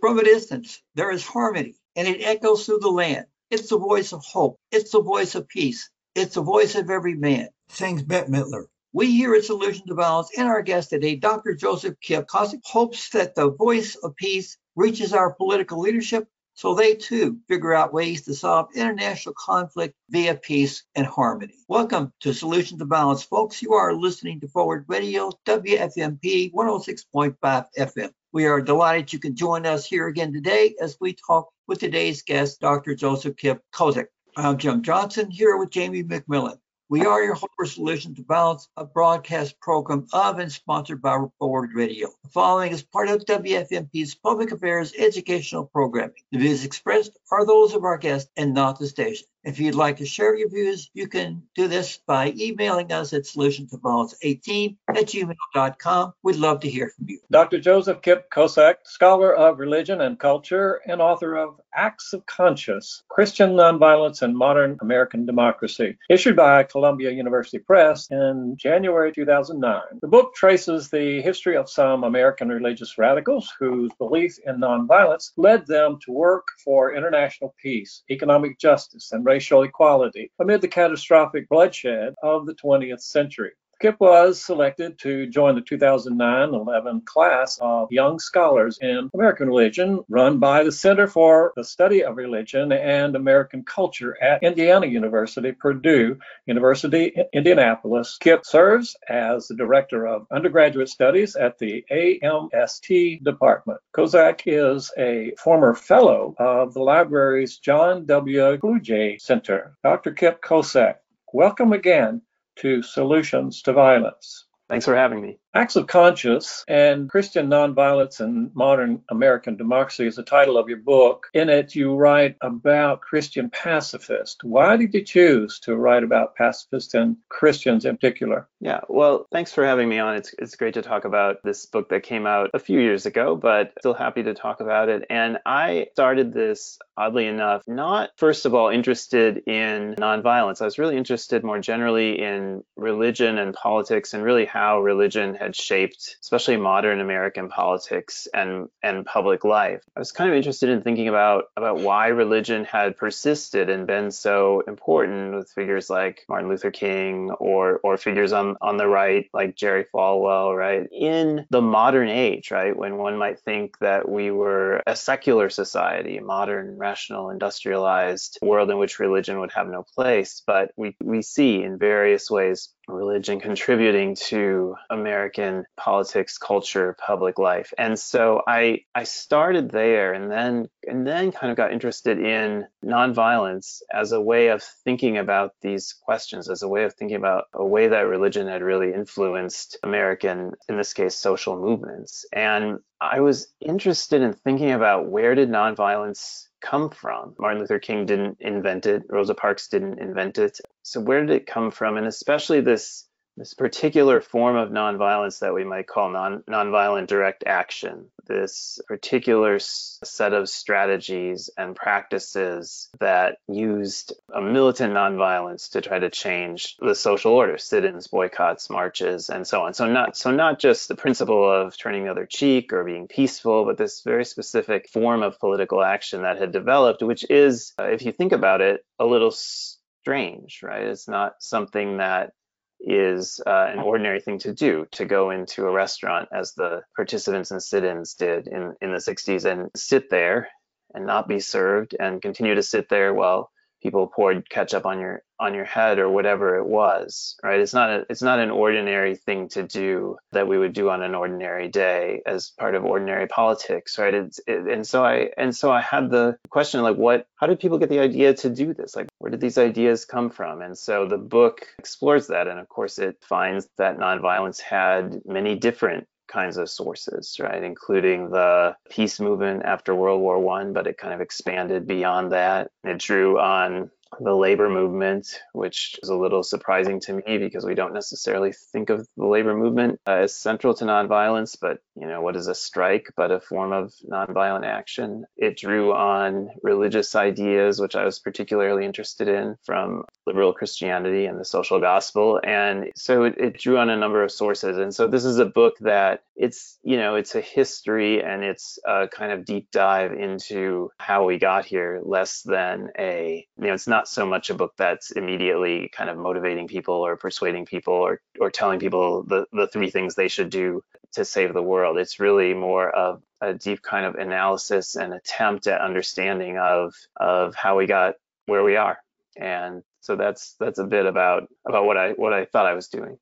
From a distance, there is harmony, and it echoes through the land. It's the voice of hope. It's the voice of peace. It's the voice of every man, sings Bette Midler. We here at Solution to Violence and our guest today, Dr. Joseph Kip hopes that the voice of peace reaches our political leadership so they too figure out ways to solve international conflict via peace and harmony. Welcome to Solution to Violence, folks. You are listening to Forward Radio, WFMP 106.5 FM. We are delighted you can join us here again today as we talk with today's guest, Dr. Joseph Kip Kosek. I'm Jim Johnson here with Jamie McMillan. We are your home for Solution to Violence, a broadcast program of and sponsored by Forward Radio. The following is part of WFMP's public affairs educational programming. The views expressed are those of our guests and not the station. If you'd like to share your views, you can do this by emailing us at solutiontoviolence18 at gmail.com. We'd love to hear from you. Dr. Joseph Kip Kosek, scholar of religion and culture and author of Acts of Conscience Christian Nonviolence and Modern American Democracy, issued by Columbia University Press in January 2009. The book traces the history of some American religious radicals whose belief in nonviolence led them to work for international peace, economic justice, and racial equality amid the catastrophic bloodshed of the 20th century. Kip was selected to join the 2009-11 class of young scholars in American religion run by the Center for the Study of Religion and American Culture at Indiana University, Purdue University, Indianapolis. Kip serves as the Director of Undergraduate Studies at the AMST Department. Kosek is a former fellow of the library's John W. Kluge Center. Dr. Kip Kosek, welcome again to solutions to violence. Thanks for having me. Acts of Conscience and Christian Nonviolence and Modern American Democracy is the title of your book. In it, you write about Christian pacifists. Why did you choose to write about pacifists and Christians in particular? Yeah, well, thanks for having me on. It's, it's great to talk about this book that came out a few years ago, but still happy to talk about it. And I started this, oddly enough, not first of all interested in nonviolence. I was really interested more generally in religion and politics and really how religion had shaped, especially modern American politics and and public life. I was kind of interested in thinking about about why religion had persisted and been so important with figures like Martin Luther King or or figures on on the right like Jerry Falwell, right? In the modern age, right, when one might think that we were a secular society, a modern, rational, industrialized world in which religion would have no place, but we we see in various ways religion contributing to American politics, culture, public life. And so I I started there and then and then kind of got interested in nonviolence as a way of thinking about these questions, as a way of thinking about a way that religion had really influenced American, in this case, social movements. And I was interested in thinking about where did nonviolence come from? Martin Luther King didn't invent it. Rosa Parks didn't invent it. So where did it come from? And especially this this particular form of nonviolence that we might call non nonviolent direct action, this particular set of strategies and practices that used a militant nonviolence to try to change the social order, sit-ins, boycotts, marches, and so on. So not so not just the principle of turning the other cheek or being peaceful, but this very specific form of political action that had developed, which is, uh, if you think about it, a little strange, right? It's not something that is uh, an ordinary thing to do to go into a restaurant as the participants in sit-ins did in, in the 60s and sit there and not be served and continue to sit there while people poured ketchup on your on your head or whatever it was right? It's not a, it's not an ordinary thing to do that we would do on an ordinary day as part of ordinary politics right? It's it, and so i and so i had the question like what how did people get the idea to do this? Like where did these ideas come from? And so the book explores that and of course it finds that nonviolence had many different kinds of sources, right, including the peace movement after World War One, but it kind of expanded beyond that. It drew on the labor movement, which is a little surprising to me because we don't necessarily think of the labor movement uh, as central to nonviolence. But you know, what is a strike but a form of nonviolent action? It drew on religious ideas, which I was particularly interested in from liberal Christianity and the social gospel, and so it, it drew on a number of sources. And so this is a book that it's you know it's a history and it's a kind of deep dive into how we got here, less than a you know it's not so much a book that's immediately kind of motivating people or persuading people or or telling people the the three things they should do to save the world. It's really more of a deep kind of analysis and attempt at understanding of of how we got where we are. And so that's that's a bit about about what I what I thought I was doing.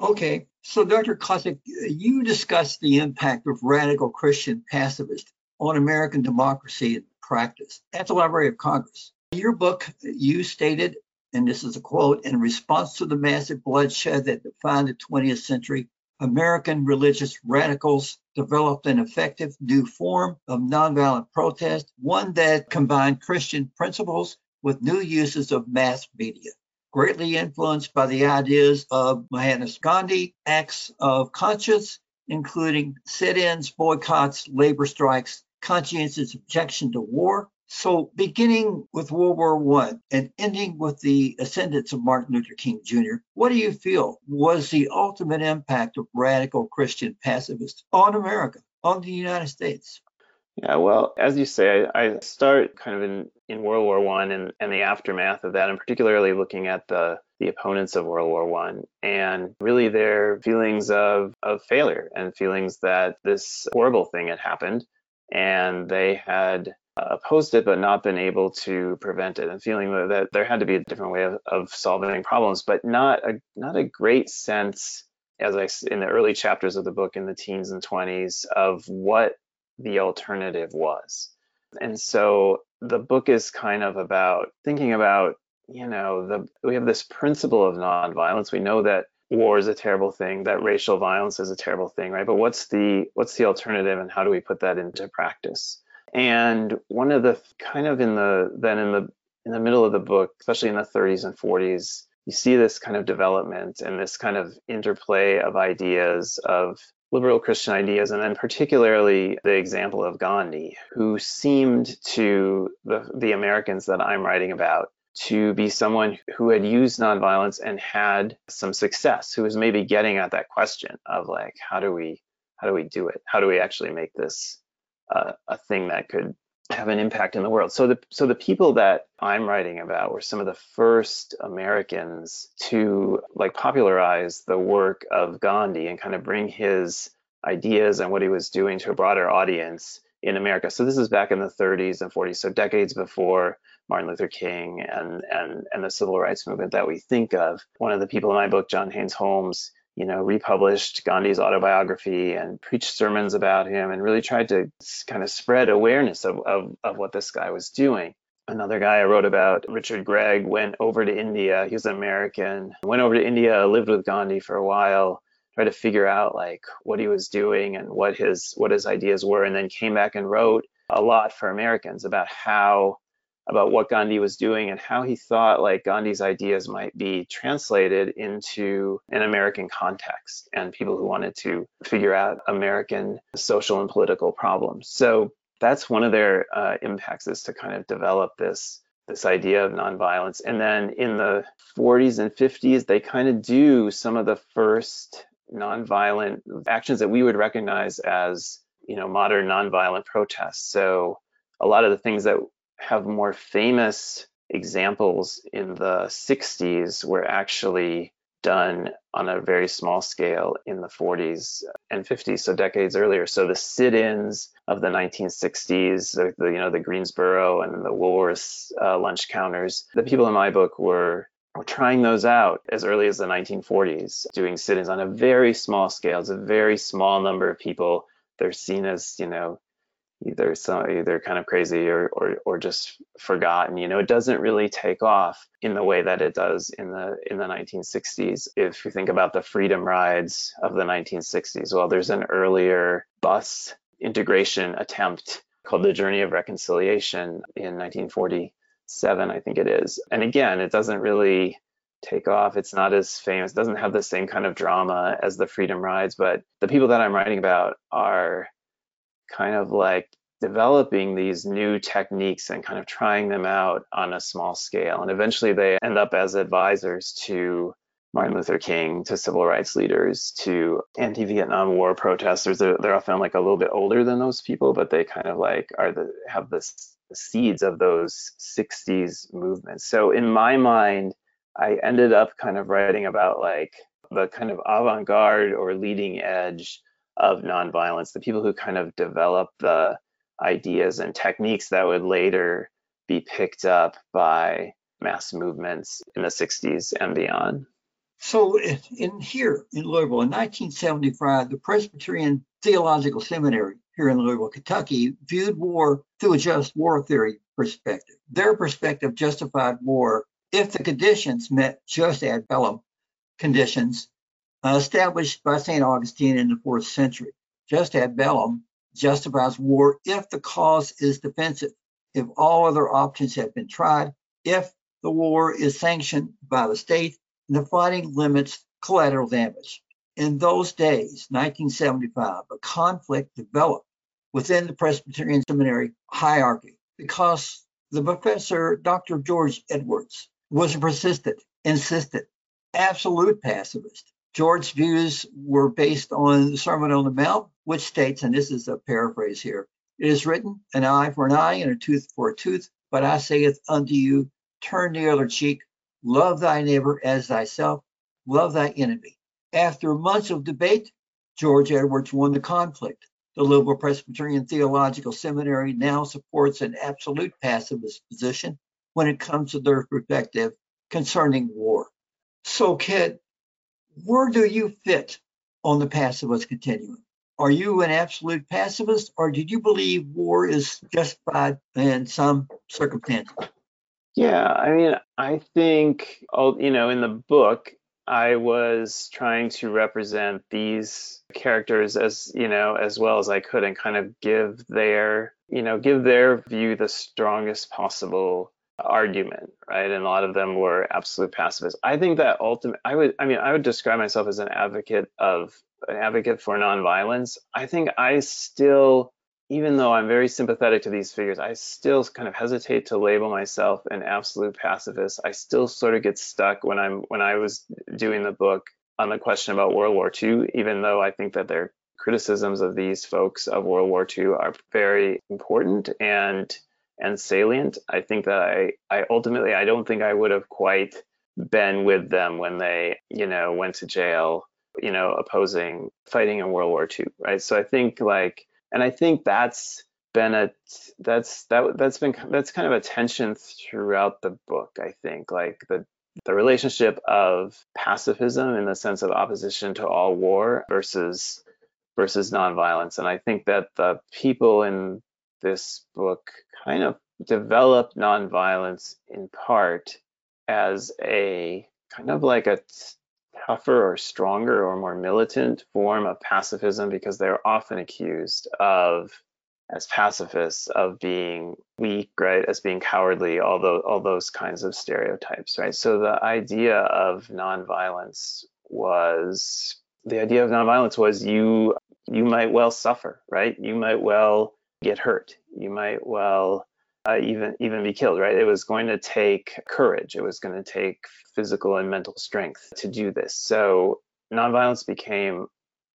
Okay, so Dr. Kosek, you discussed the impact of radical Christian pacifists on American democracy and practice at the Library of Congress. Your book, you stated, and this is a quote, in response to the massive bloodshed that defined the 20th century, American religious radicals developed an effective new form of nonviolent protest, one that combined Christian principles with new uses of mass media greatly influenced by the ideas of Mahatma Gandhi, acts of conscience, including sit ins, boycotts, labor strikes, conscientious objection to war. So, beginning with World War I and ending with the ascendance of Martin Luther King Jr., what do you feel was the ultimate impact of radical Christian pacifists on America, on the United States? Yeah, well, as you say, I, I start kind of in, in World War One and, and the aftermath of that, and particularly looking at the the opponents of World War One and really their feelings of of failure and feelings that this horrible thing had happened, and they had Uh, opposed it but not been able to prevent it, and feeling that, that there had to be a different way of, of solving problems, but not a not a great sense as I in the early chapters of the book in the teens and 20s of what the alternative was. And so the book is kind of about thinking about, you know, the we have this principle of nonviolence. We know that war is a terrible thing, that racial violence is a terrible thing, right? But what's the what's the alternative and how do we put that into practice? And one of the kind of in the then in the in the middle of the book, especially in the 30s and 40s, you see this kind of development and this kind of interplay of ideas of liberal Christian ideas, and then particularly the example of Gandhi, who seemed to the, the Americans that I'm writing about to be someone who had used nonviolence and had some success, who was maybe getting at that question of like, how do we how do we do it? How do we actually make this uh, a thing that could have an impact in the world. So the so the people that I'm writing about were some of the first Americans to like popularize the work of Gandhi and kind of bring his ideas and what he was doing to a broader audience in America. So this is back in the 30s and 40s, so decades before Martin Luther King and and and the civil rights movement that we think of. One of the people in my book, John Haynes Holmes, you know, republished Gandhi's autobiography and preached sermons about him and really tried to kind of spread awareness of, of, of what this guy was doing. Another guy I wrote about, Richard Gregg, went over to India. He was an American, went over to India, lived with Gandhi for a while, tried to figure out like what he was doing and what his what his ideas were, and then came back and wrote a lot for Americans about how about what Gandhi was doing and how he thought like Gandhi's ideas might be translated into an American context and people who wanted to figure out American social and political problems. So that's one of their uh, impacts is to kind of develop this this idea of nonviolence. And then in the 40s and 50s, they kind of do some of the first nonviolent actions that we would recognize as you know modern nonviolent protests. So a lot of the things that have more famous examples in the 60s were actually done on a very small scale in the 40s and 50s, so decades earlier. So the sit-ins of the 1960s, the, you know the Greensboro and the Woolworths uh, lunch counters, the people in my book were were trying those out as early as the 1940s, doing sit-ins on a very small scale. It's a very small number of people. They're seen as you know either some either kind of crazy or, or or just forgotten you know it doesn't really take off in the way that it does in the in the 1960s if you think about the freedom rides of the 1960s well there's an earlier bus integration attempt called the journey of reconciliation in 1947 I think it is. And again, it doesn't really take off. It's not as famous, doesn't have the same kind of drama as the Freedom Rides, but the people that I'm writing about are kind of like developing these new techniques and kind of trying them out on a small scale. And eventually they end up as advisors to Martin Luther King, to civil rights leaders, to anti Vietnam War protesters. They're, they're often like a little bit older than those people, but they kind of like are the have the seeds of those 60s movements. So in my mind, I ended up kind of writing about like the kind of avant garde or leading edge of nonviolence, the people who kind of developed the ideas and techniques that would later be picked up by mass movements in the 60s and beyond. So, in here in Louisville in 1975, the Presbyterian Theological Seminary here in Louisville, Kentucky, viewed war through a just war theory perspective. Their perspective justified war if the conditions met jus ad bellum conditions Uh, established by St. Augustine in the fourth century. Jus ad bellum justifies war if the cause is defensive, if all other options have been tried, if the war is sanctioned by the state, and the fighting limits collateral damage. In those days, 1975, a conflict developed within the Presbyterian Seminary hierarchy because the professor, Dr. George Edwards, was a persistent, insistent, absolute pacifist. George's views were based on the Sermon on the Mount, which states, and this is a paraphrase here, it is written, an eye for an eye and a tooth for a tooth, but I saith unto you, turn the other cheek, love thy neighbor as thyself, love thy enemy. After months of debate, George Edwards won the conflict. The Louisville Presbyterian Theological Seminary now supports an absolute pacifist position when it comes to their perspective concerning war. So, Kit, where do you fit on the pacifist continuum? Are you an absolute pacifist, or did you believe war is justified in some circumstances? Yeah, I mean, I think, oh, you know, in the book, I was trying to represent these characters as, you know, as well as I could and kind of give their, you know, give their view the strongest possible argument, right? And a lot of them were absolute pacifists. I think that ultimate, I would, I mean, I would describe myself as an advocate of an advocate for nonviolence. I think I still, even though I'm very sympathetic to these figures, I still kind of hesitate to label myself an absolute pacifist. I still sort of get stuck when I'm when I was doing the book on the question about World War II, even though I think that their criticisms of these folks of World War II are very important and and salient. I think that I, I ultimately, I don't think I would have quite been with them when they, you know, went to jail, you know, opposing fighting in World War II, right? So I think like, and I think that's been a that's that that's been that's kind of a tension throughout the book. I think like the the relationship of pacifism in the sense of opposition to all war versus versus nonviolence, and I think that the people in this book kind of developed nonviolence in part as a kind of like a tougher or stronger or more militant form of pacifism because they're often accused of as pacifists of being weak right as being cowardly all those all those kinds of stereotypes right? So the idea of nonviolence was the idea of nonviolence was you you might well suffer right? You might well get hurt. You might well uh, even even be killed. Right? It was going to take courage. It was going to take physical and mental strength to do this. So nonviolence became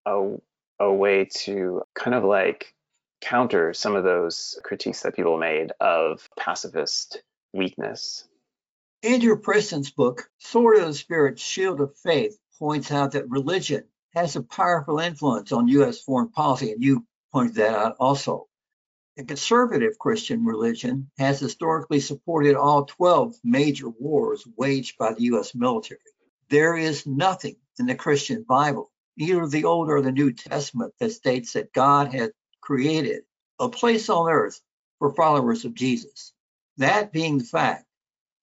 a a way to kind of like counter some of those critiques that people made of pacifist weakness. Andrew Preston's book, Sword of the Spirit, Shield of Faith, points out that religion has a powerful influence on U.S. foreign policy, and you pointed that out also. The conservative Christian religion has historically supported all 12 major wars waged by the U.S. military. There is nothing in the Christian Bible, either the Old or the New Testament, that states that God had created a place on earth for followers of Jesus. That being the fact,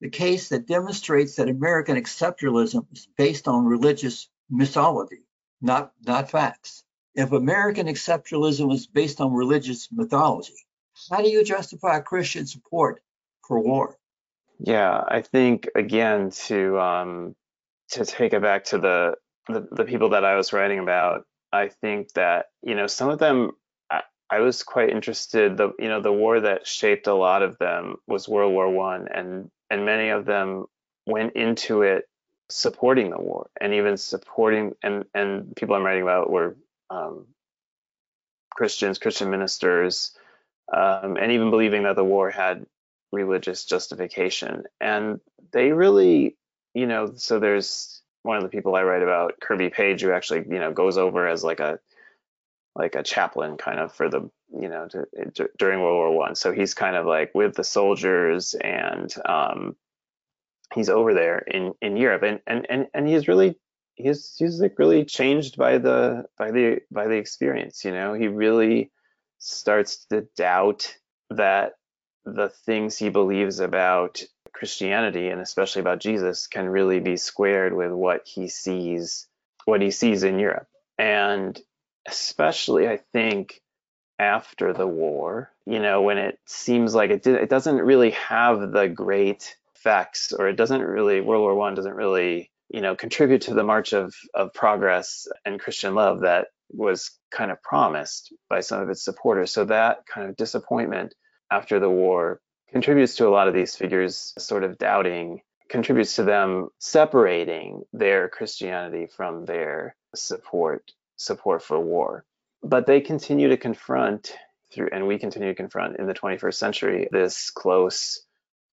the case that demonstrates that American exceptionalism is based on religious mythology, not, not facts. If American exceptionalism is based on religious mythology, how do you justify Christian support for war? Yeah, I think again to um, to take it back to the, the the people that I was writing about, I think that you know some of them I, I was quite interested. The you know the war that shaped a lot of them was World War One, and and many of them went into it supporting the war and even supporting and and people I'm writing about were um, Christians, Christian ministers, um, and even believing that the war had religious justification. And they really, you know, so there's one of the people I write about, Kirby Page, who actually, you know, goes over as like a like a chaplain kind of for the you know to, during World War One. So he's kind of like with the soldiers and um, he's over there in in Europe and and and and he's really he's he's like really changed by the by the by the experience. You know, he really starts to doubt that the things he believes about Christianity and especially about Jesus can really be squared with what he sees what he sees in Europe. And especially I think after the war, you know, when it seems like it did, it doesn't really have the great effects or it doesn't really World War 1 doesn't really, you know, contribute to the march of of progress and Christian love that was kind of promised by some of its supporters. So that kind of disappointment after the war contributes to a lot of these figures sort of doubting, contributes to them separating their Christianity from their support support for war. But they continue to confront through and we continue to confront in the 21st century this close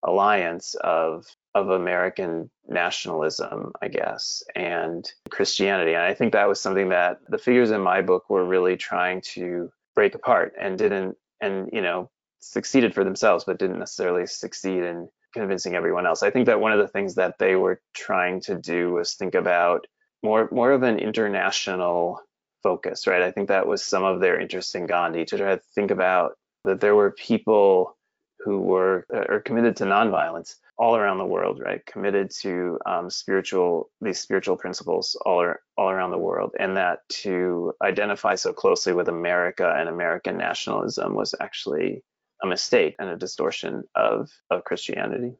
alliance of of American nationalism, I guess, and Christianity. And I think that was something that the figures in my book were really trying to break apart and didn't and you know succeeded for themselves, but didn't necessarily succeed in convincing everyone else. I think that one of the things that they were trying to do was think about more more of an international focus, right? I think that was some of their interest in Gandhi to try to think about that there were people who were uh, are committed to nonviolence all around the world, right? Committed to um, spiritual these spiritual principles all are, all around the world, and that to identify so closely with America and American nationalism was actually a mistake and a distortion of, of Christianity.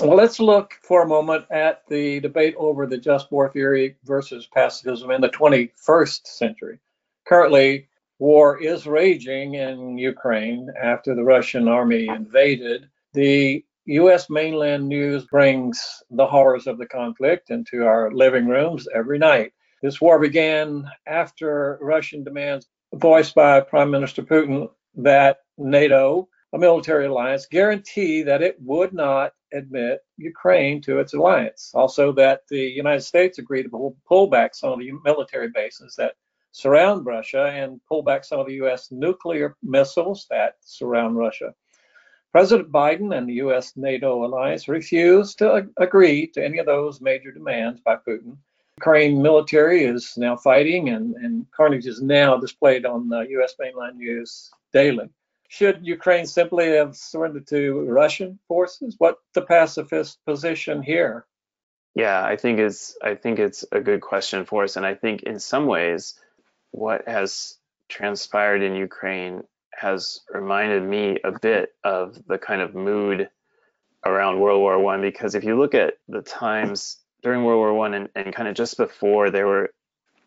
Well, let's look for a moment at the debate over the just war theory versus pacifism in the 21st century. Currently, war is raging in Ukraine after the Russian army invaded. The U.S. mainland news brings the horrors of the conflict into our living rooms every night. This war began after Russian demands voiced by Prime Minister Putin that NATO, a military alliance, guarantee that it would not admit Ukraine to its alliance. Also, that the United States agreed to pull back some of the military bases that surround Russia and pull back some of the U.S. nuclear missiles that surround Russia. President Biden and the U.S. NATO alliance refused to agree to any of those major demands by Putin. Ukraine military is now fighting, and, and carnage is now displayed on U.S. mainline news daily. Should Ukraine simply have surrendered to Russian forces? What the pacifist position here? Yeah, I think it's I think it's a good question for us, and I think in some ways, what has transpired in Ukraine has reminded me a bit of the kind of mood around World War One. Because if you look at the times during World War One and, and kind of just before, there were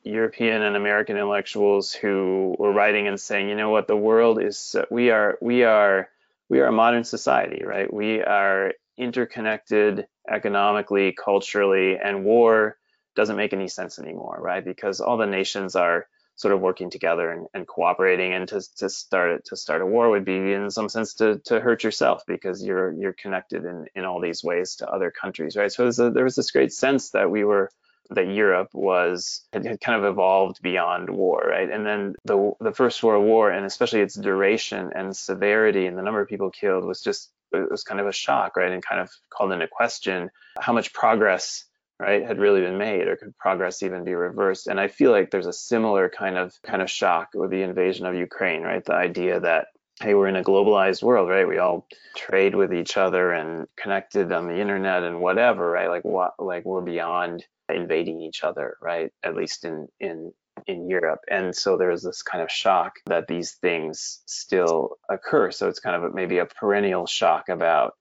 European and American intellectuals who were writing and saying, you know what, the world is we are we are we are a modern society, right? We are interconnected economically, culturally, and war doesn't make any sense anymore, right? Because all the nations are sort of working together and, and cooperating and to, to start to start a war would be in some sense to, to hurt yourself because you're you're connected in, in all these ways to other countries right so a, there was this great sense that we were that Europe was had, kind of evolved beyond war, right? And then the the First World War, and especially its duration and severity and the number of people killed, was just it was kind of a shock, right? And kind of called into question how much progress, right, had really been made, or could progress even be reversed? And I feel like there's a similar kind of kind of shock with the invasion of Ukraine, right? The idea that hey, we're in a globalized world, right? We all trade with each other and connected on the internet and whatever, right? Like what, like we're beyond invading each other, right? At least in in in Europe. And so there's this kind of shock that these things still occur. So it's kind of maybe a perennial shock about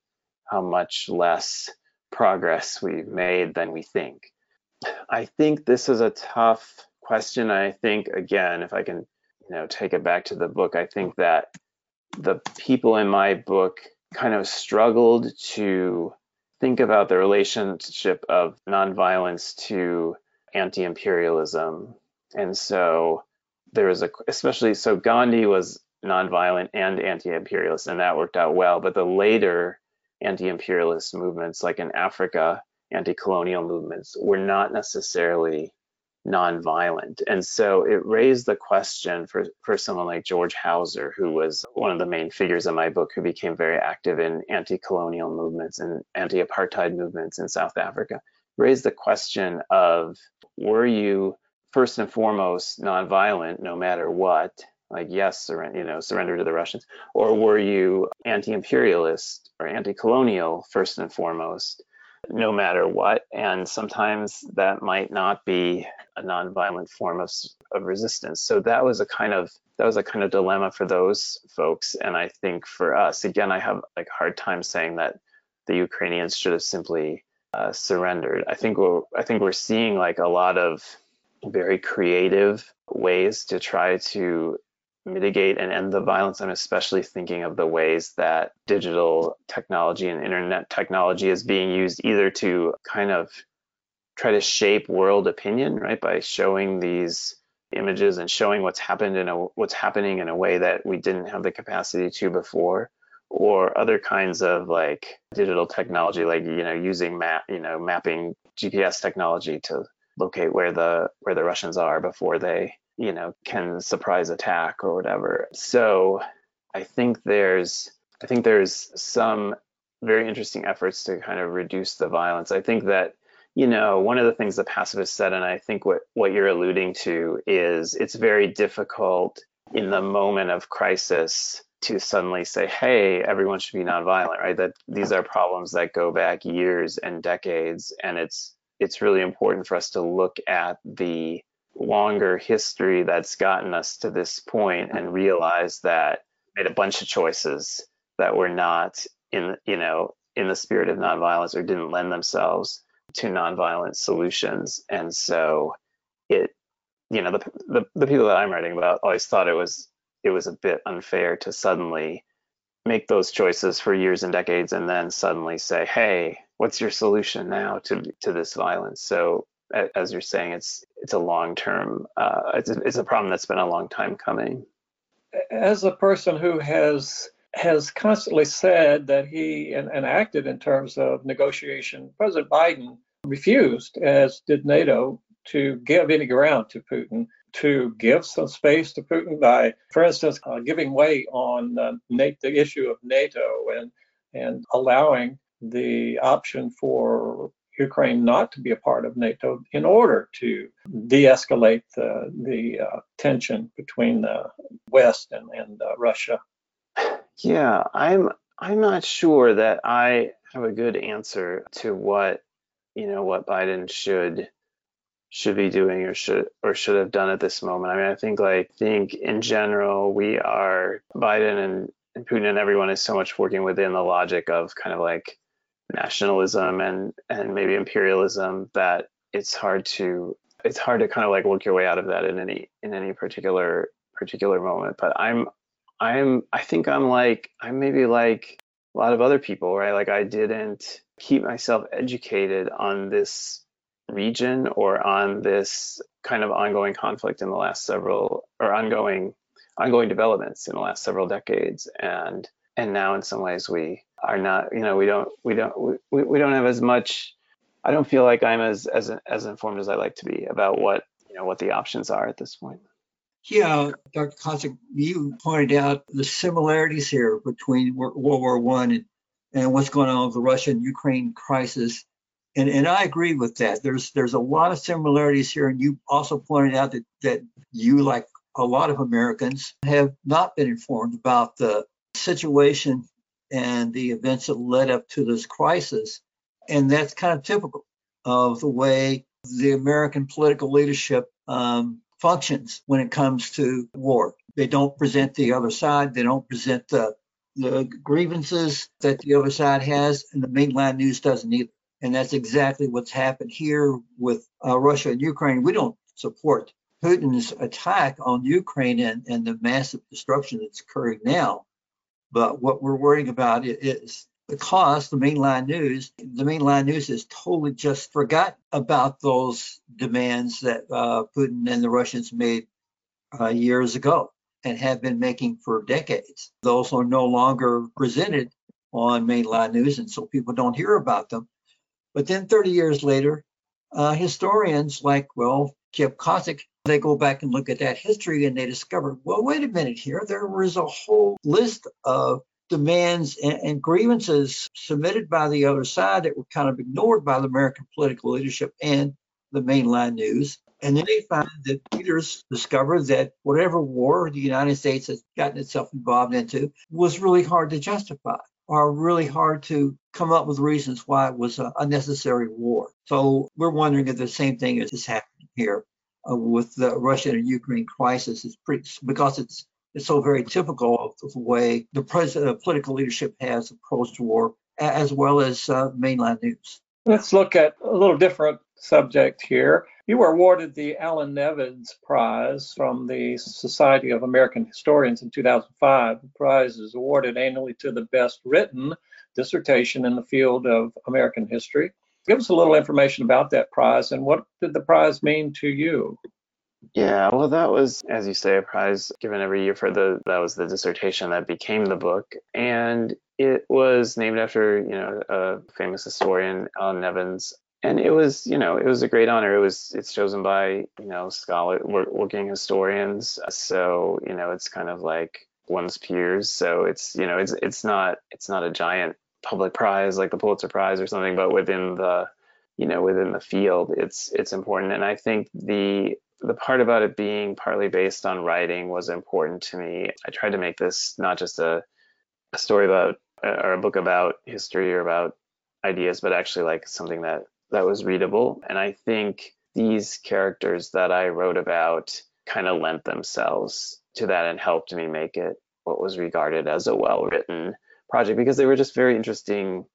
how much less progress we've made than we think. I think this is a tough question. I think again, if I can, you know, take it back to the book, I think that the people in my book kind of struggled to think about the relationship of nonviolence to anti-imperialism. And so there was a especially so Gandhi was nonviolent and anti-imperialist and that worked out well, but the later anti-imperialist movements like in Africa, anti-colonial movements were not necessarily nonviolent. And so it raised the question for, for someone like George Houser, who was one of the main figures in my book, who became very active in anti colonial movements and anti apartheid movements in South Africa, raised the question of were you first and foremost nonviolent no matter what? Like yes, surrender, you know, surrender to the Russians, or were you anti-imperialist or anti-colonial first and foremost? no matter what. And sometimes that might not be a nonviolent form of, of resistance. So that was a kind of that was a kind of dilemma for those folks. And I think for us, again, I have like hard time saying that the Ukrainians should have simply uh, surrendered. I think we're I think we're seeing like a lot of very creative ways to try to mitigate and end the violence. I'm especially thinking of the ways that digital technology and internet technology is being used either to kind of try to shape world opinion, right, by showing these images and showing what's happened in a what's happening in a way that we didn't have the capacity to before or other kinds of like digital technology like you know using map you know mapping GPS technology to locate where the where the Russians are before they you know, can surprise attack or whatever. So I think there's I think there's some very interesting efforts to kind of reduce the violence. I think that you know one of the things the pacifist said, and I think what what you're alluding to is it's very difficult in the moment of crisis to suddenly say, hey, everyone should be nonviolent, right? That these are problems that go back years and decades, and it's it's really important for us to look at the longer history that's gotten us to this point and realize that made a bunch of choices that were not in you know in the spirit of nonviolence or didn't lend themselves to nonviolent solutions. And so it you know the, the the people that i'm writing about always thought it was it was a bit unfair to suddenly make those choices for years and decades and then suddenly say hey what's your solution now to to this violence? So as you're saying, it's it's a long term. Uh, it's, a, it's a problem that's been a long time coming. As a person who has has constantly said that he and, and acted in terms of negotiation, President Biden refused, as did NATO, to give any ground to Putin, to give some space to Putin by, for instance, uh, giving way on uh, the issue of NATO and and allowing the option for Ukraine not to be a part of NATO in order to de-escalate the, the uh, tension between the West and, and uh, Russia? Yeah, I'm I'm not sure that I have a good answer to what you know what Biden should should be doing or should or should have done at this moment. I mean, I think like think in general we are Biden and, and Putin and everyone is so much working within the logic of kind of like nationalism and and maybe imperialism that it's hard to it's hard to kind of like work your way out of that in any in any particular particular moment. But i'm i'm i think i'm like i'm maybe like a lot of other people right? Like i didn't keep myself educated on this region or on this kind of ongoing conflict in the last several or ongoing ongoing developments in the last several decades. And and now in some ways we are not you know we don't we don't we, we don't have as much i don't feel like i'm as as as informed as i like to be about what you know what the options are at this point. Yeah dr Kosek, you pointed out the similarities here between world war one and, and what's going on with the russian ukraine crisis and and i agree with that. There's there's a lot of similarities here and you also pointed out that that you like a lot of americans have not been informed about the situation and the events that led up to this crisis. And that's kind of typical of the way the American political leadership um, functions when it comes to war. They don't present the other side, they don't present the the grievances that the other side has, and the mainline news doesn't either. And that's exactly what's happened here with uh, Russia and Ukraine. We don't support Putin's attack on Ukraine and, and the massive destruction that's occurring now. But what we're worrying about is because the mainline news, the mainline news has totally just forgot about those demands that uh, Putin and the Russians made uh, years ago and have been making for decades. Those are no longer presented on mainline news, and so people don't hear about them. But then 30 years later, uh, historians like, well, Kip Kosek, they go back and look at that history and they discover, well, wait a minute here, there was a whole list of demands and, and, grievances submitted by the other side that were kind of ignored by the American political leadership and the mainline news. And then they find that leaders discovered that whatever war the United States has gotten itself involved into was really hard to justify or really hard to come up with reasons why it was a necessary war. So we're wondering if the same thing is happening here uh, with the Russian and Ukraine crisis. It's pretty, because it's it's so very typical of the way the president, political leadership has approached war, as well as uh, mainland news. Let's look at a little different subject here. You were awarded the Allan Nevins Prize from the Society of American Historians in 2005. The prize is awarded annually to the best written dissertation in the field of American history. Give us a little information about that prize and what did the prize mean to you? Yeah, well, that was, as you say, a prize given every year for the that was the dissertation that became the book, and it was named after you know a famous historian, Allan Nevins, and it was you know it was a great honor. It was it's chosen by you know scholar working historians. So you know it's kind of like one's peers. So it's you know it's it's not it's not a giant public prize like the pulitzer prize or something but within the you know within the field it's it's important and i think the the part about it being partly based on writing was important to me i tried to make this not just a, a story about uh, or a book about history or about ideas but actually like something that that was readable. And I think these characters that I wrote about kind of lent themselves to that and helped me make it what was regarded as a well written project because they were just very interesting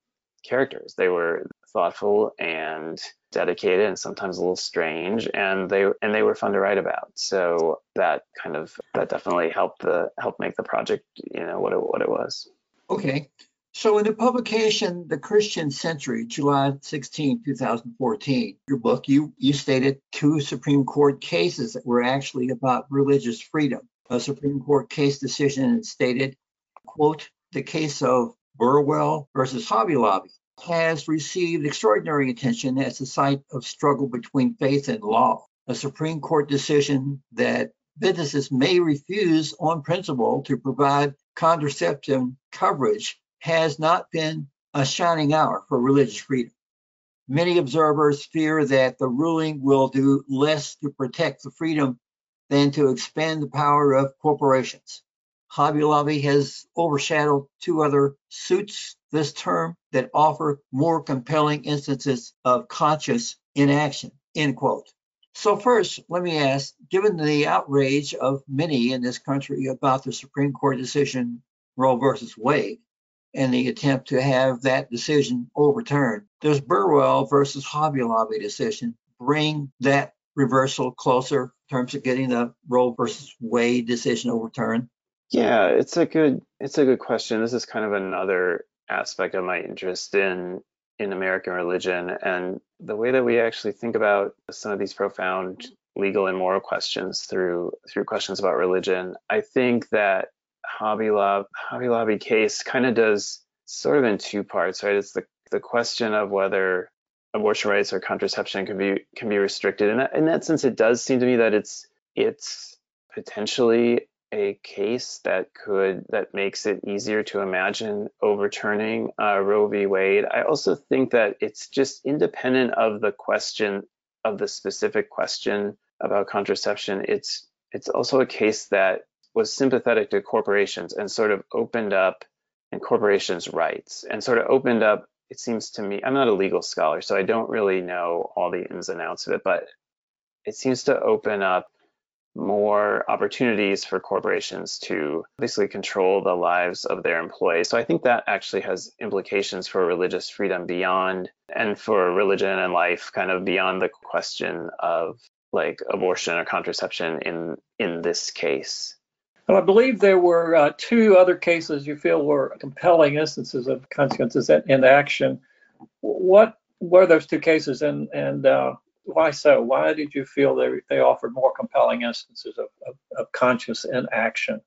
characters. They were thoughtful and dedicated and sometimes a little strange and they and they were fun to write about. So that kind of that definitely helped the helped make the project, you know, what it what it was. Okay. So in the publication, The Christian Century, July 16, 2014, your book, you, you stated two Supreme Court cases that were actually about religious freedom. A Supreme Court case decision stated, quote, the case of Burwell versus Hobby Lobby has received extraordinary attention as a site of struggle between faith and law. A Supreme Court decision that businesses may refuse on principle to provide contraceptive coverage has not been a shining hour for religious freedom. Many observers fear that the ruling will do less to protect the freedom than to expand the power of corporations. Hobby Lobby has overshadowed two other suits this term that offer more compelling instances of conscious inaction, end quote. So first, let me ask, given the outrage of many in this country about the Supreme Court decision Roe versus Wade, and the attempt to have that decision overturned. Does Burwell versus Hobby Lobby decision bring that reversal closer in terms of getting the Roe versus Wade decision overturned? Yeah, it's a good it's a good question. This is kind of another aspect of my interest in in American religion and the way that we actually think about some of these profound legal and moral questions through through questions about religion. I think that Hobby Lobby, Hobby Lobby case kind of does sort of in two parts, right? It's the the question of whether abortion rights or contraception can be can be restricted. And in that sense, it does seem to me that it's it's potentially a case that could that makes it easier to imagine overturning uh, Roe v. Wade. I also think that it's just independent of the question of the specific question about contraception. It's it's also a case that was sympathetic to corporations and sort of opened up and corporations' rights and sort of opened up. It seems to me, I'm not a legal scholar, so I don't really know all the ins and outs of it, but it seems to open up more opportunities for corporations to basically control the lives of their employees. So I think that actually has implications for religious freedom beyond and for religion and life kind of beyond the question of like abortion or contraception in in this case. Well, I believe there were uh, two other cases you feel were compelling instances of consequences in action. What were those two cases, and and uh, why so? Why did you feel they they offered more compelling instances of, of, of conscious inaction?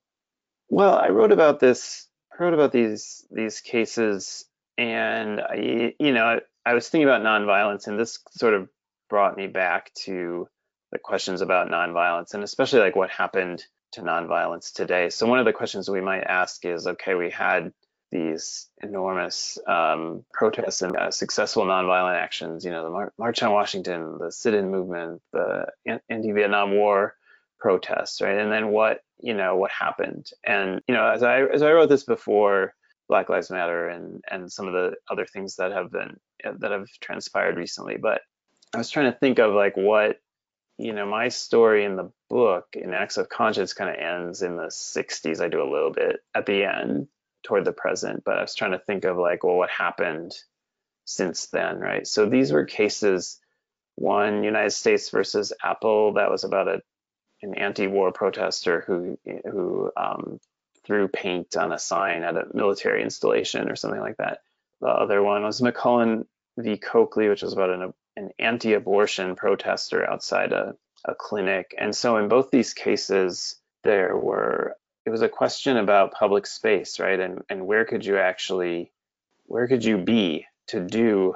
Well, I wrote about this. I wrote about these these cases, and I, you know, I, I was thinking about nonviolence, and this sort of brought me back to the questions about nonviolence, and especially like what happened to nonviolence today. So one of the questions we might ask is, okay, we had these enormous um, protests and uh, successful nonviolent actions, you know, the Mar- March on Washington, the sit-in movement, the anti-Vietnam War protests, right? And then what, you know, what happened? And you know, as I as I wrote this before, Black Lives Matter and and some of the other things that have been that have transpired recently, but I was trying to think of like what you know, my story in the book in Acts of Conscience kind of ends in the 60s. I do a little bit at the end toward the present, but I was trying to think of like, well, what happened since then, right? So these were cases. One, United States versus Apel, that was about a an anti-war protester who who um, threw paint on a sign at a military installation or something like that. The other one was McCullen v. Coakley, which was about an an anti-abortion protester outside a, a clinic. And so in both these cases, there were it was a question about public space, right? And and where could you actually where could you be to do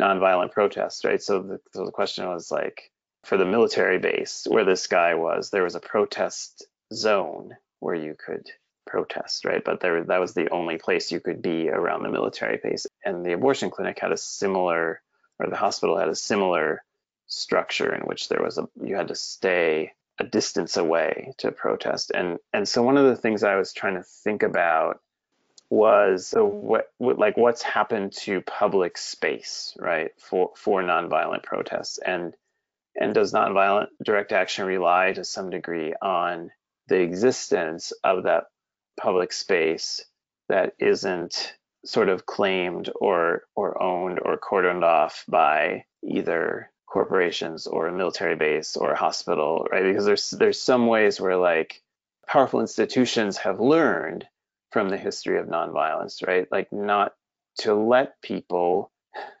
nonviolent protests, right? So the, so the question was like for the military base where this guy was, there was a protest zone where you could protest, right? But there that was the only place you could be around the military base. And the abortion clinic had a similar or the hospital had a similar structure in which there was a you had to stay a distance away to protest. And and so one of the things i was trying to think about was what like what's happened to public space right for for nonviolent protests? And and does nonviolent direct action rely to some degree on the existence of that public space that isn't sort of claimed or or owned or cordoned off by either corporations or a military base or a hospital, right? Because there's there's some ways where like powerful institutions have learned from the history of nonviolence, right? Like not to let people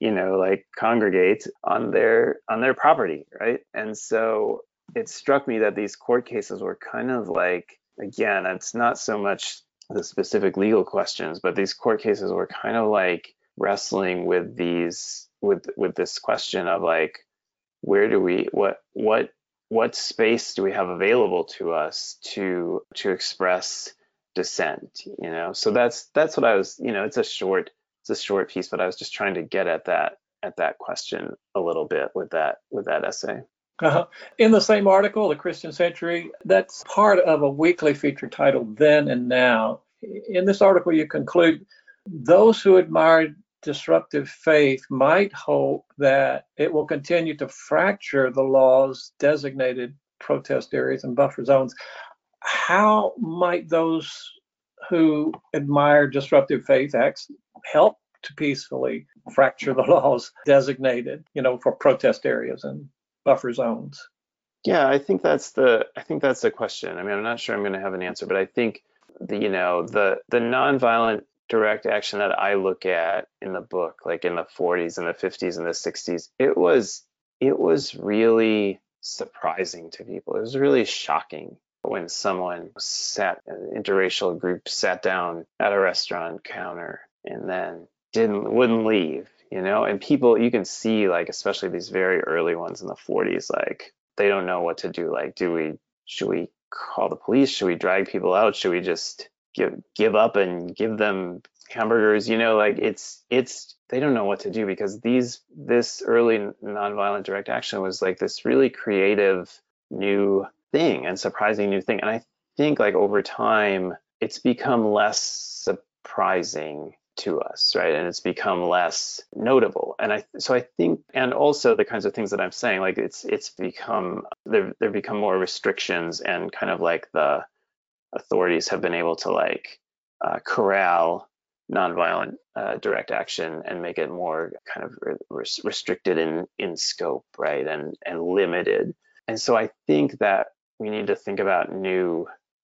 you know like congregate on their on their property right and so it struck me that these court cases were kind of like again it's not so much the specific legal questions, but these court cases were kind of like wrestling with these with with this question of like where do we what what what space do we have available to us to to express dissent you know so that's that's what i was you know it's a short it's a short piece but i was just trying to get at that at that question a little bit with that with that essay uh-huh. In the same article, The Christian Century, that's part of a weekly feature titled Then and Now. In this article, you conclude those who admire disruptive faith might hope that it will continue to fracture the law's designated protest areas and buffer zones. How might those who admire disruptive faith acts help to peacefully fracture the laws designated, you know, for protest areas and buffer zones? Yeah, I think that's the I think that's the question. I mean, I'm not sure I'm going to have an answer, but I think the you know the the nonviolent direct action that I look at in the book, like in the 40s and the 50s and the 60s, it was it was really surprising to people. It was really shocking when someone sat an interracial group sat down at a restaurant counter and then didn't wouldn't leave you know? And people you can see like especially these very early ones in the 40s like they don't know what to do. Like do we should we call the police? Should we drag people out? Should we just give give up and give them hamburgers you know like it's it's they don't know what to do because these this early nonviolent direct action was like this really creative new thing and surprising new thing and i think like over time it's become less surprising to us, right? And it's become less notable. And I so I think and also the kinds of things that I'm saying, like it's it's become there there become more restrictions and kind of like the authorities have been able to like uh, corral nonviolent uh, direct action and make it more kind of re- restricted in in scope, right? And and limited. And so I think that we need to think about new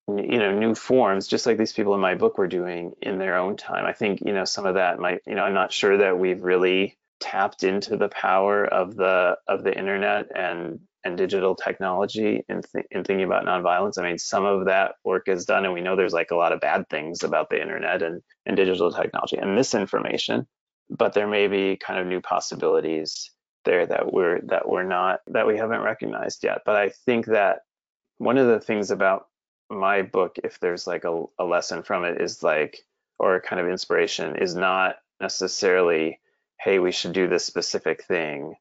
you know new forms just like these people in my book were doing in their own time i think you know some of that might you know i'm not sure that we've really tapped into the power of the of the internet and and digital technology in, th- in thinking about nonviolence i mean some of that work is done and we know there's like a lot of bad things about the internet and and digital technology and misinformation but there may be kind of new possibilities there that we're that we're not that we haven't recognized yet. But i think that one of the things about my book, if there's like a, a lesson from it, is like, or kind of inspiration, is not necessarily, hey, we should do this specific thing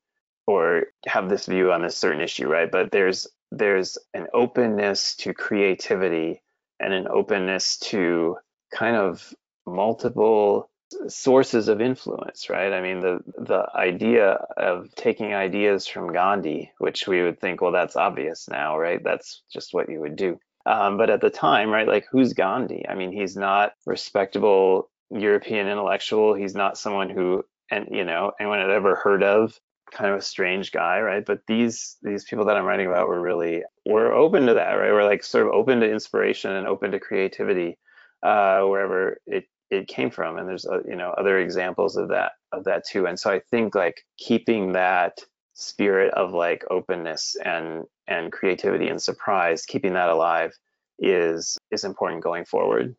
or have this view on this certain issue, right? But there's there's an openness to creativity and an openness to kind of multiple sources of influence, right? I mean, the the idea of taking ideas from Gandhi, which we would think, well, that's obvious now, right? That's just what you would do. Um, but at the time, right, like who's Gandhi? I mean, he's not respectable European intellectual. He's not someone who, and you know, anyone had ever heard of. Kind of a strange guy, right? But these these people that I'm writing about were really were open to that, right? We're like sort of open to inspiration and open to creativity uh, wherever it it came from. And there's uh, you know other examples of that of that too. And so I think like keeping that spirit of like openness and and creativity and surprise, keeping that alive is is important going forward.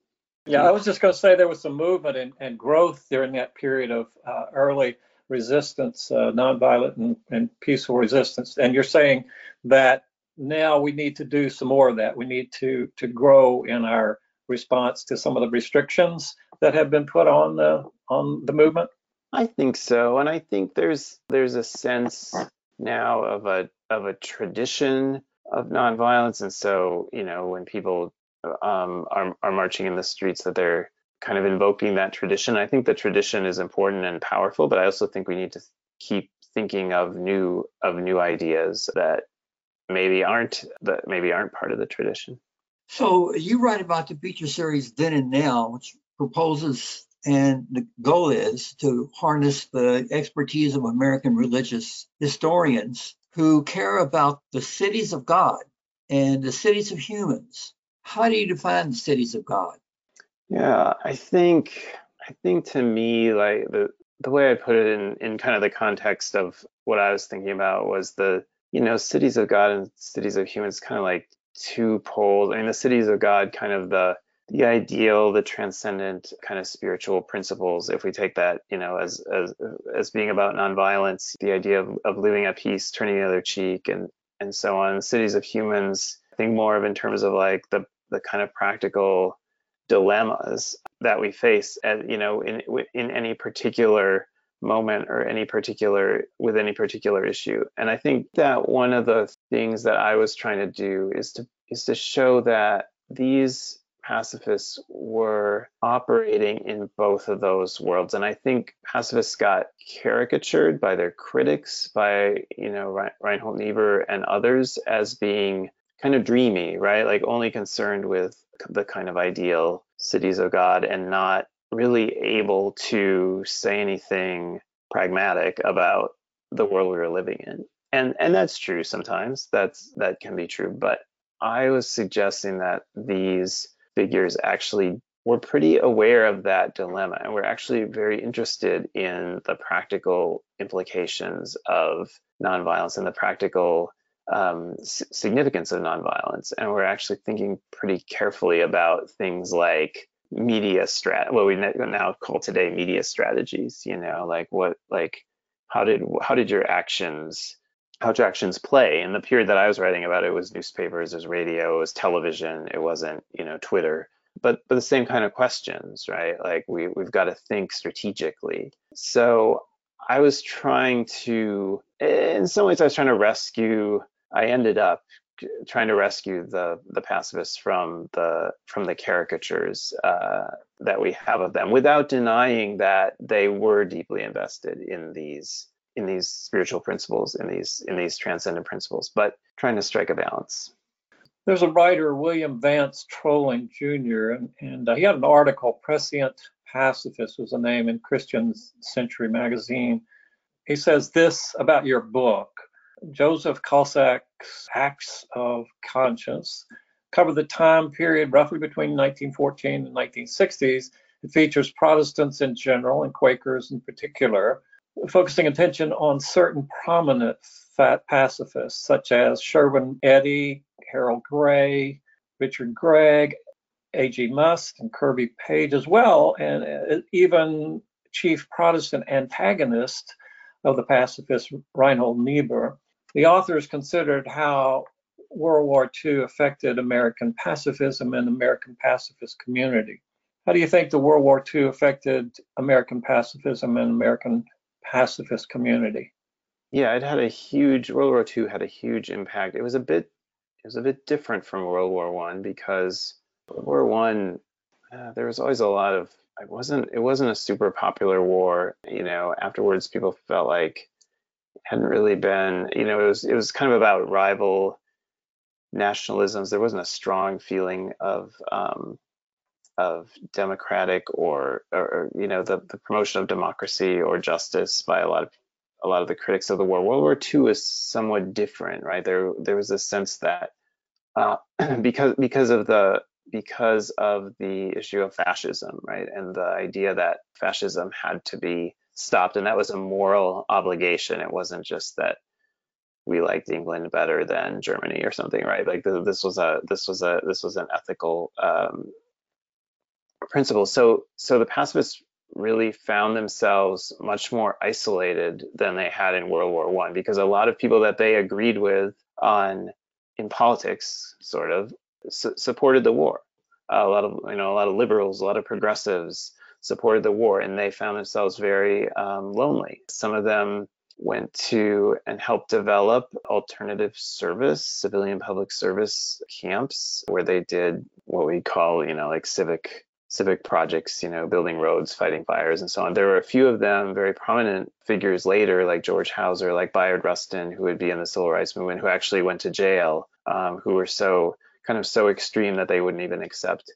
Yeah, I was just going to say there was some movement and, and growth during that period of uh, early resistance, uh, nonviolent and, and peaceful resistance. And you're saying that now we need to do some more of that. We need to to grow in our response to some of the restrictions that have been put on the on the movement. I think so, and I think there's there's a sense now of a of a tradition of nonviolence, and so you know when people um, are are marching in the streets, that they're kind of invoking that tradition. I think the tradition is important and powerful, but I also think we need to keep thinking of new of new ideas that maybe aren't that maybe aren't part of the tradition. So you write about the feature series Then and Now, which proposes and the goal is to harness the expertise of American religious historians who care about the cities of God and the cities of humans. How do you define the cities of God? Yeah, I think I think to me like the the way I put it in in kind of the context of what I was thinking about was the you know cities of God and cities of humans kind of like two poles. I mean the cities of God kind of the the ideal, the transcendent kind of spiritual principles, if we take that, you know, as as as being about nonviolence, the idea of, of living at peace, turning the other cheek, and and so on. Cities of humans, I think more of in terms of like the the kind of practical dilemmas that we face, you know, in in any particular moment or any particular with any particular issue. And I think that one of the things that I was trying to do is to is to show that these pacifists were operating in both of those worlds. And I think pacifists got caricatured by their critics, by, you know, Reinhold Niebuhr and others as being kind of dreamy, right? Like only concerned with the kind of ideal cities of God and not really able to say anything pragmatic about the world we were living in. And and that's true sometimes. That's that can be true, but I was suggesting that these figures actually were pretty aware of that dilemma and we're actually very interested in the practical implications of nonviolence and the practical um, significance of nonviolence. And we're actually thinking pretty carefully about things like media strat, what we now call today media strategies. You know, like what, like how did how did your actions how did actions play. In the period that I was writing about, it was newspapers, it was radio, it was television, it wasn't, you know, Twitter. But but the same kind of questions, right? Like we we've got to think strategically. So I was trying to, in some ways, I was trying to rescue. I ended up trying to rescue the the pacifists from the from the caricatures uh, that we have of them, without denying that they were deeply invested in these in these spiritual principles, in these in these transcendent principles, but trying to strike a balance. There's a writer, William Vance Trollinger Jr., and, and uh, he had an article, Prescient Pacifist was a name in Christian Century magazine. He says this about your book. Joseph Kosek's Acts of Conscience cover the time period roughly between 1914 and 1960s. It features Protestants in general and Quakers in particular, focusing attention on certain prominent fat pacifists such as Sherwood Eddy, Harold Gray, Richard Gregg, A.J. Muste, and Kirby Page as well, and uh, even chief Protestant antagonist of the pacifist Reinhold Niebuhr. The authors considered how World War II affected American pacifism and American pacifist community. How do you think the World War II affected American pacifism and American pacifist community? Yeah, it had a huge World War II had a huge impact. It was a bit it was a bit different from World War One because World War One uh, there was always a lot of it wasn't it wasn't a super popular war. You know, afterwards people felt like it hadn't really been. You know, it was it was kind of about rival nationalisms. There wasn't a strong feeling of um, of democratic or, or, you know the, the promotion of democracy or justice by a lot of a lot of the critics of the war. World War II is somewhat different, right? There there was a sense that uh, because because of the because of the issue of fascism, right, and the idea that fascism had to be stopped, and that was a moral obligation. It wasn't just that we liked England better than Germany or something, right? Like this was a this was a this was an ethical um, principle. So so the pacifists really found themselves much more isolated than they had in World War One because a lot of people that they agreed with on in politics, sort of, su- supported the war. Uh, a lot of you know a lot of liberals, a lot of progressives supported the war, and they found themselves very um, lonely. Some of them went to and helped develop alternative service, civilian public service camps, where they did what we call you know like civic civic projects, you know, building roads, fighting fires, and so on. There were a few of them, very prominent figures later, like George Houser, like Bayard Rustin, who would be in the civil rights movement, who actually went to jail, um, who were so kind of so extreme that they wouldn't even accept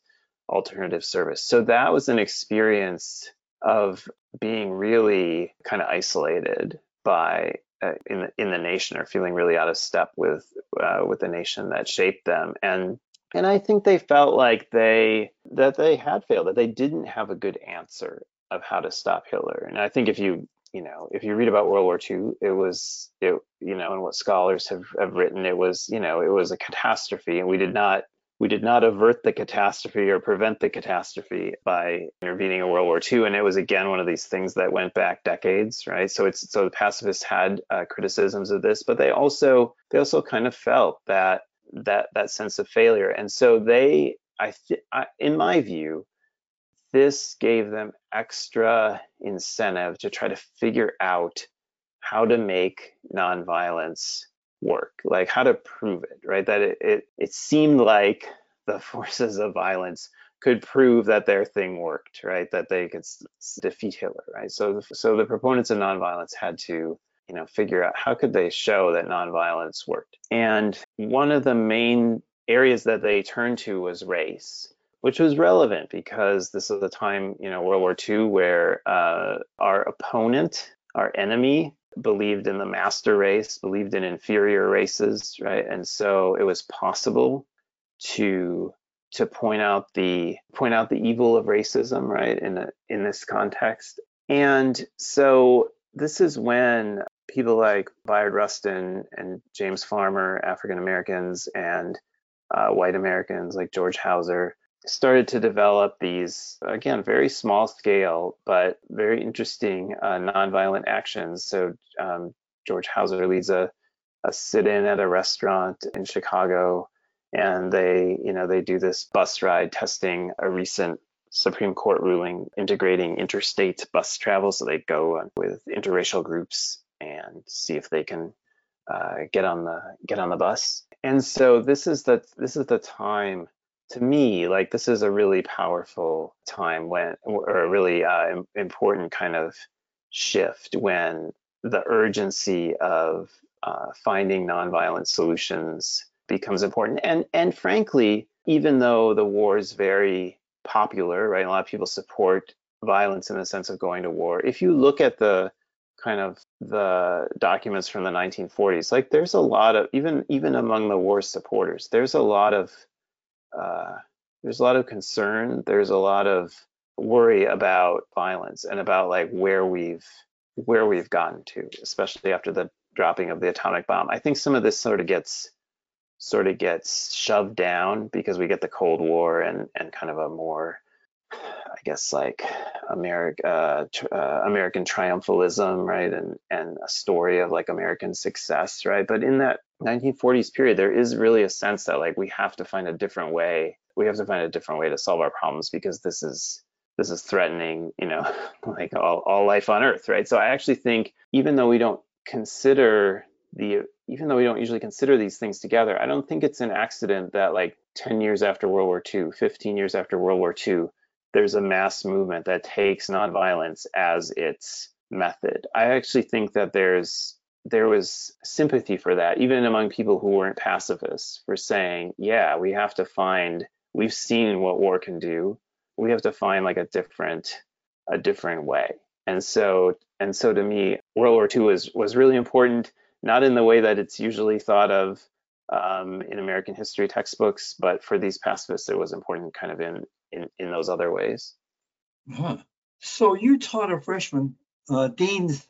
alternative service. So that was an experience of being really kind of isolated by uh, in the in the nation or feeling really out of step with uh, with the nation that shaped them and and I think they felt like they that they had failed, that they didn't have a good answer of how to stop Hitler. And I think if you you know if you read about World War II, it was it you know and what scholars have, have written, it was you know it was a catastrophe, and we did not we did not avert the catastrophe or prevent the catastrophe by intervening in World War II. And it was again one of these things that went back decades, right? So it's so the pacifists had uh, criticisms of this, but they also they also kind of felt that that that sense of failure and so they I, th- I in my view this gave them extra incentive to try to figure out how to make nonviolence work like how to prove it right? That it, it, it seemed like the forces of violence could prove that their thing worked right? That they could defeat hitler right? So so the proponents of nonviolence had to you know figure out how could they show that nonviolence worked. And one of the main areas that they turned to was race which was relevant because this is a time you know world war ii where uh, our opponent our enemy believed in the master race believed in inferior races right? And so it was possible to to point out the point out the evil of racism right in the, in this context. And so this is when people like Bayard Rustin and James Farmer, African Americans, and uh, white Americans like George Houser started to develop these, again, very small scale, but very interesting uh, nonviolent actions. So um, George Houser leads a, a sit-in at a restaurant in Chicago, and they, you know, they do this bus ride testing a recent Supreme Court ruling integrating interstate bus travel. So they go with interracial groups and see if they can uh, get on the get on the bus. and so this is the this is the time to me like this is a really powerful time when or a really uh, important kind of shift when the urgency of uh, finding nonviolent solutions becomes important. And and frankly even though the war is very popular right a lot of people support violence in the sense of going to war if you look at the kind of the documents from the 1940s like there's a lot of even even among the war supporters there's a lot of uh, there's a lot of concern there's a lot of worry about violence and about like where we've where we've gotten to especially after the dropping of the atomic bomb. I think some of this sort of gets sort of gets shoved down because we get the cold war and and kind of a more guess like America, uh, tr- uh, American triumphalism, right, and and a story of like American success, right. But in that 1940s period, there is really a sense that like we have to find a different way. We have to find a different way to solve our problems because this is this is threatening, you know, like all, all life on Earth, right. So I actually think even though we don't consider the even though we don't usually consider these things together, I don't think it's an accident that like 10 years after World War II, 15 years after World War II, there's a mass movement that takes nonviolence as its method. I actually think that there's there was sympathy for that, even among people who weren't pacifists, for saying, yeah, we have to find we've seen what war can do. We have to find like a different a different way. And so and so to me, World War II was was really important, not in the way that it's usually thought of um, in American history textbooks, but for these pacifists, it was important kind of in in, in those other ways. Huh. So you taught a freshman uh, dean's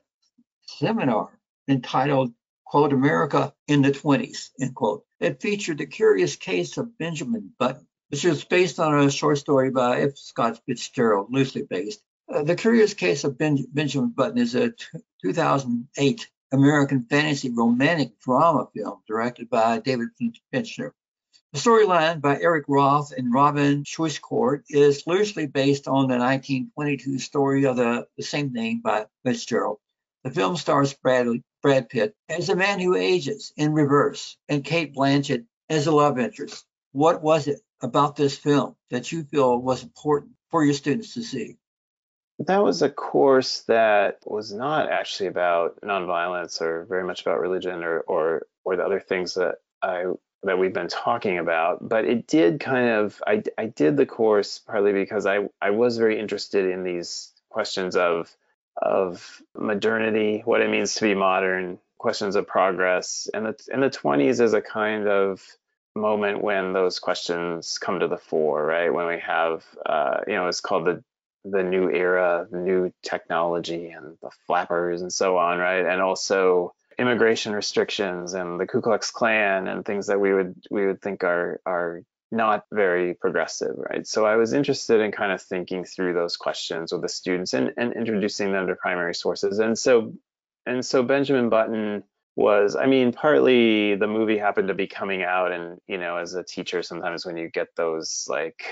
seminar entitled quote America in the 20s end quote. It featured the curious case of Benjamin Button, which is based on a short story by F. Scott Fitzgerald, loosely based. Uh, the Curious Case of ben- Benjamin Button is a t- 2008 American fantasy romantic drama film directed by David Fincher. The storyline by Eric Roth and Robin Swicord is loosely based on the 1922 story of the, the same name by Fitzgerald. The film stars Bradley, Brad Pitt as a man who ages in reverse and Cate Blanchett as a love interest. What was it about this film that you feel was important for your students to see? That was a course that was not actually about nonviolence or very much about religion or or, or the other things that I that we've been talking about, but it did kind of I, I did the course partly because I, I was very interested in these questions of of modernity, what it means to be modern, questions of progress, and the in the 20s is a kind of moment when those questions come to the fore, right? When we have uh, you know it's called the the new era, new technology, and the flappers and so on, right? And also immigration restrictions and the Ku Klux Klan and things that we would we would think are are not very progressive, right? So I was interested in kind of thinking through those questions with the students and, and introducing them to primary sources. And so and so Benjamin Button was, I mean, partly the movie happened to be coming out, and you know, as a teacher, sometimes when you get those like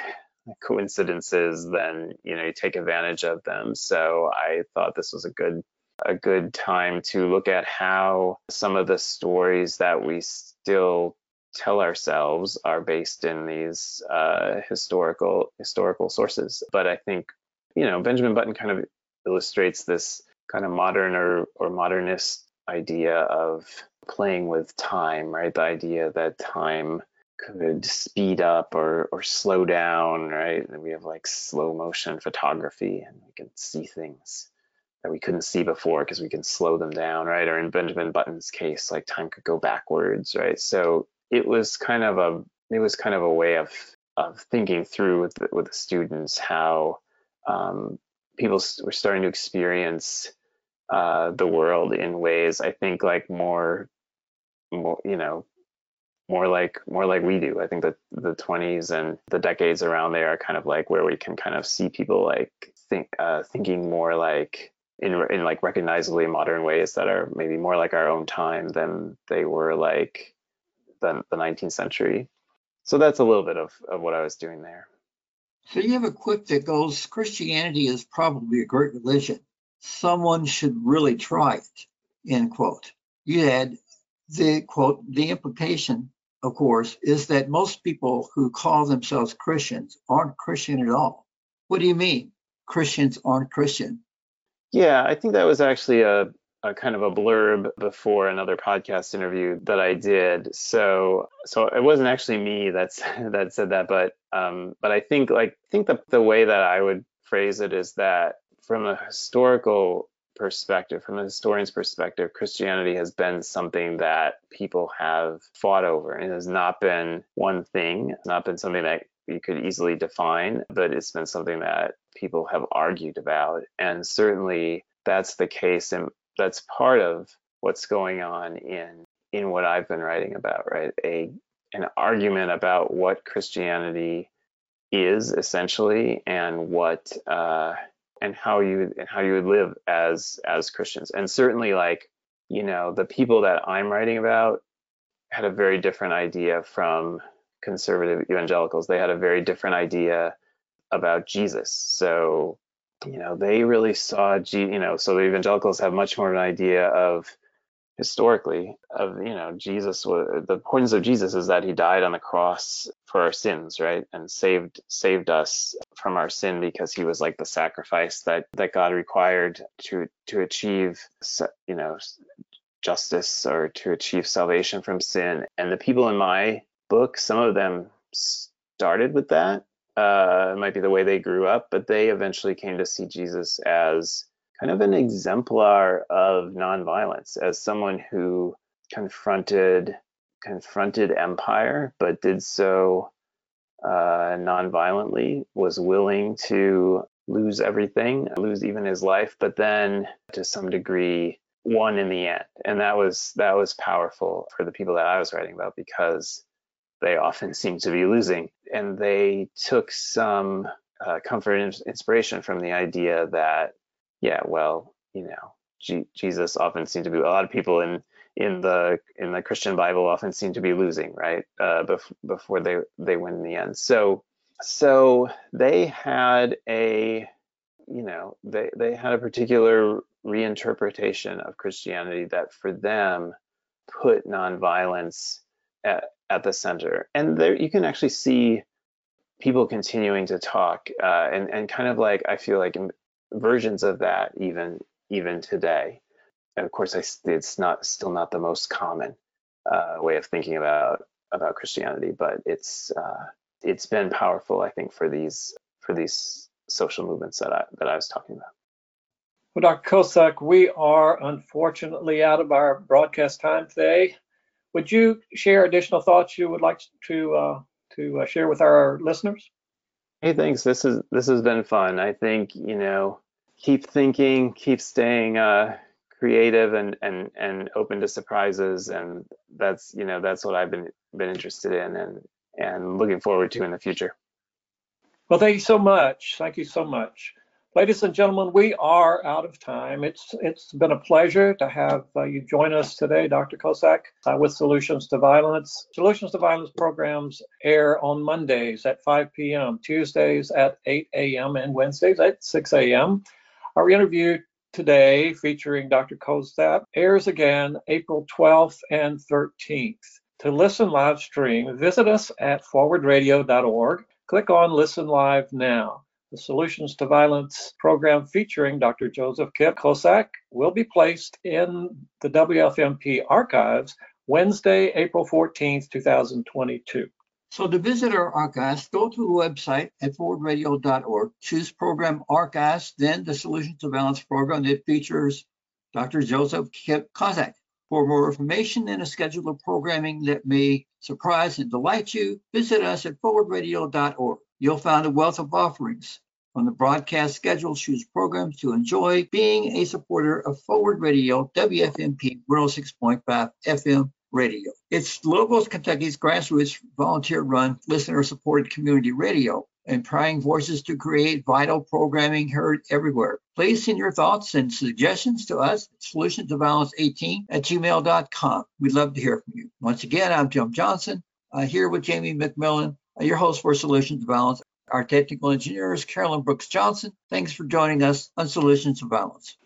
coincidences, then you know you take advantage of them. So I thought this was a good a good time to look at how some of the stories that we still tell ourselves are based in these uh, historical historical sources. But I think you know Benjamin Button kind of illustrates this kind of modern or, or modernist idea of playing with time, right? The idea that time could speed up or, or slow down, right? And we have like slow motion photography and we can see things that we couldn't see before because we can slow them down, right? Or in Benjamin Button's case, like time could go backwards, right? So it was kind of a it was kind of a way of of thinking through with the, with the students how um, people were starting to experience uh, the world in ways I think like more more you know more like more like we do. I think that the 20s and the decades around there are kind of like where we can kind of see people like think uh, thinking more like in in like recognizably modern ways that are maybe more like our own time than they were like the, the 19th century. So that's a little bit of, of what I was doing there. So you have a quip that goes, Christianity is probably a great religion. Someone should really try it, end quote. You had the quote, the implication of course, is that most people who call themselves Christians aren't Christian at all. What do you mean? Christians aren't Christian. Yeah, I think that was actually a, a kind of a blurb before another podcast interview that I did. So so it wasn't actually me that's that said that, but um, but I think like think the the way that I would phrase it is that from a historical perspective, from a historian's perspective, Christianity has been something that people have fought over and has not been one thing, not been something that you could easily define, but it's been something that people have argued about. And certainly that's the case and that's part of what's going on in in what I've been writing about, right? A an argument about what Christianity is essentially and what uh, and how you and how you would live as as Christians. And certainly like, you know, the people that I'm writing about had a very different idea from conservative evangelicals. They had a very different idea about Jesus. So, you know, they really saw, you know, so the evangelicals have much more of an idea of historically of you know jesus the importance of jesus is that he died on the cross for our sins right and saved saved us from our sin because he was like the sacrifice that that god required to to achieve you know justice or to achieve salvation from sin and the people in my book some of them started with that uh, it might be the way they grew up, but they eventually came to see Jesus as kind of an exemplar of nonviolence, as someone who confronted confronted empire, but did so uh, nonviolently, was willing to lose everything, lose even his life, but then to some degree won in the end. And that was that was powerful for the people that I was writing about because they often seem to be losing. And they took some uh, comfort and inspiration from the idea that, yeah, well, you know, G- Jesus often seemed to be a lot of people in in the in the Christian Bible often seem to be losing, right? Uh, bef- before they they win in the end. So so they had a you know they they had a particular reinterpretation of Christianity that for them put nonviolence at, at the center. And there you can actually see people continuing to talk uh, and, and kind of like, I feel like versions of that even even today. And of course, I, it's not still not the most common uh, way of thinking about about Christianity, but it's uh, it's been powerful, I think, for these for these social movements that I that I was talking about. Well, Dr. Kosek, we are unfortunately out of our broadcast time today. Would you share additional thoughts you would like to uh, to uh, share with our listeners? Hey, thanks. This is this has been fun. I think you know, keep thinking, keep staying uh, creative and and and open to surprises, and that's you know that's what I've been been interested in and and looking forward to in the future. Well, thank you so much. Thank you so much. Ladies and gentlemen, we are out of time. It's it's been a pleasure to have uh, you join us today, Dr. Kosek, uh, with Solutions to Violence. Solutions to Violence programs air on Mondays at 5 p.m., Tuesdays at 8 a.m., and Wednesdays at 6 a.m. Our interview today, featuring Dr. Kosek, airs again April 12th and 13th. To listen live stream, visit us at forwardradio.org. Click on Listen Live Now. The Solutions to Violence program featuring Dr. Joseph Kip Kosek will be placed in the WFMP archives Wednesday, April 14th, 2022. So to visit our archives, go to the website at forwardradio.org, choose program archives, then the Solutions to Violence program that features Dr. Joseph Kip Kosek. For more information and a schedule of programming that may surprise and delight you, visit us at forwardradio.org. You'll find a wealth of offerings on the broadcast schedule, choose programs to enjoy being a supporter of Forward Radio, WFMP 106.5 FM radio. It's Logos Kentucky's grassroots volunteer run, listener supported community radio, empowering voices to create vital programming heard everywhere. Please send your thoughts and suggestions to us at solutions to violence 18 at gmail.com. We'd love to hear from you. Once again, I'm Jim Johnson, uh, here with Jamie McMillan, uh, your host for Solutions to Violence our technical engineer is Carolyn Brooks Johnson. Thanks for joining us on Solutions to Violence.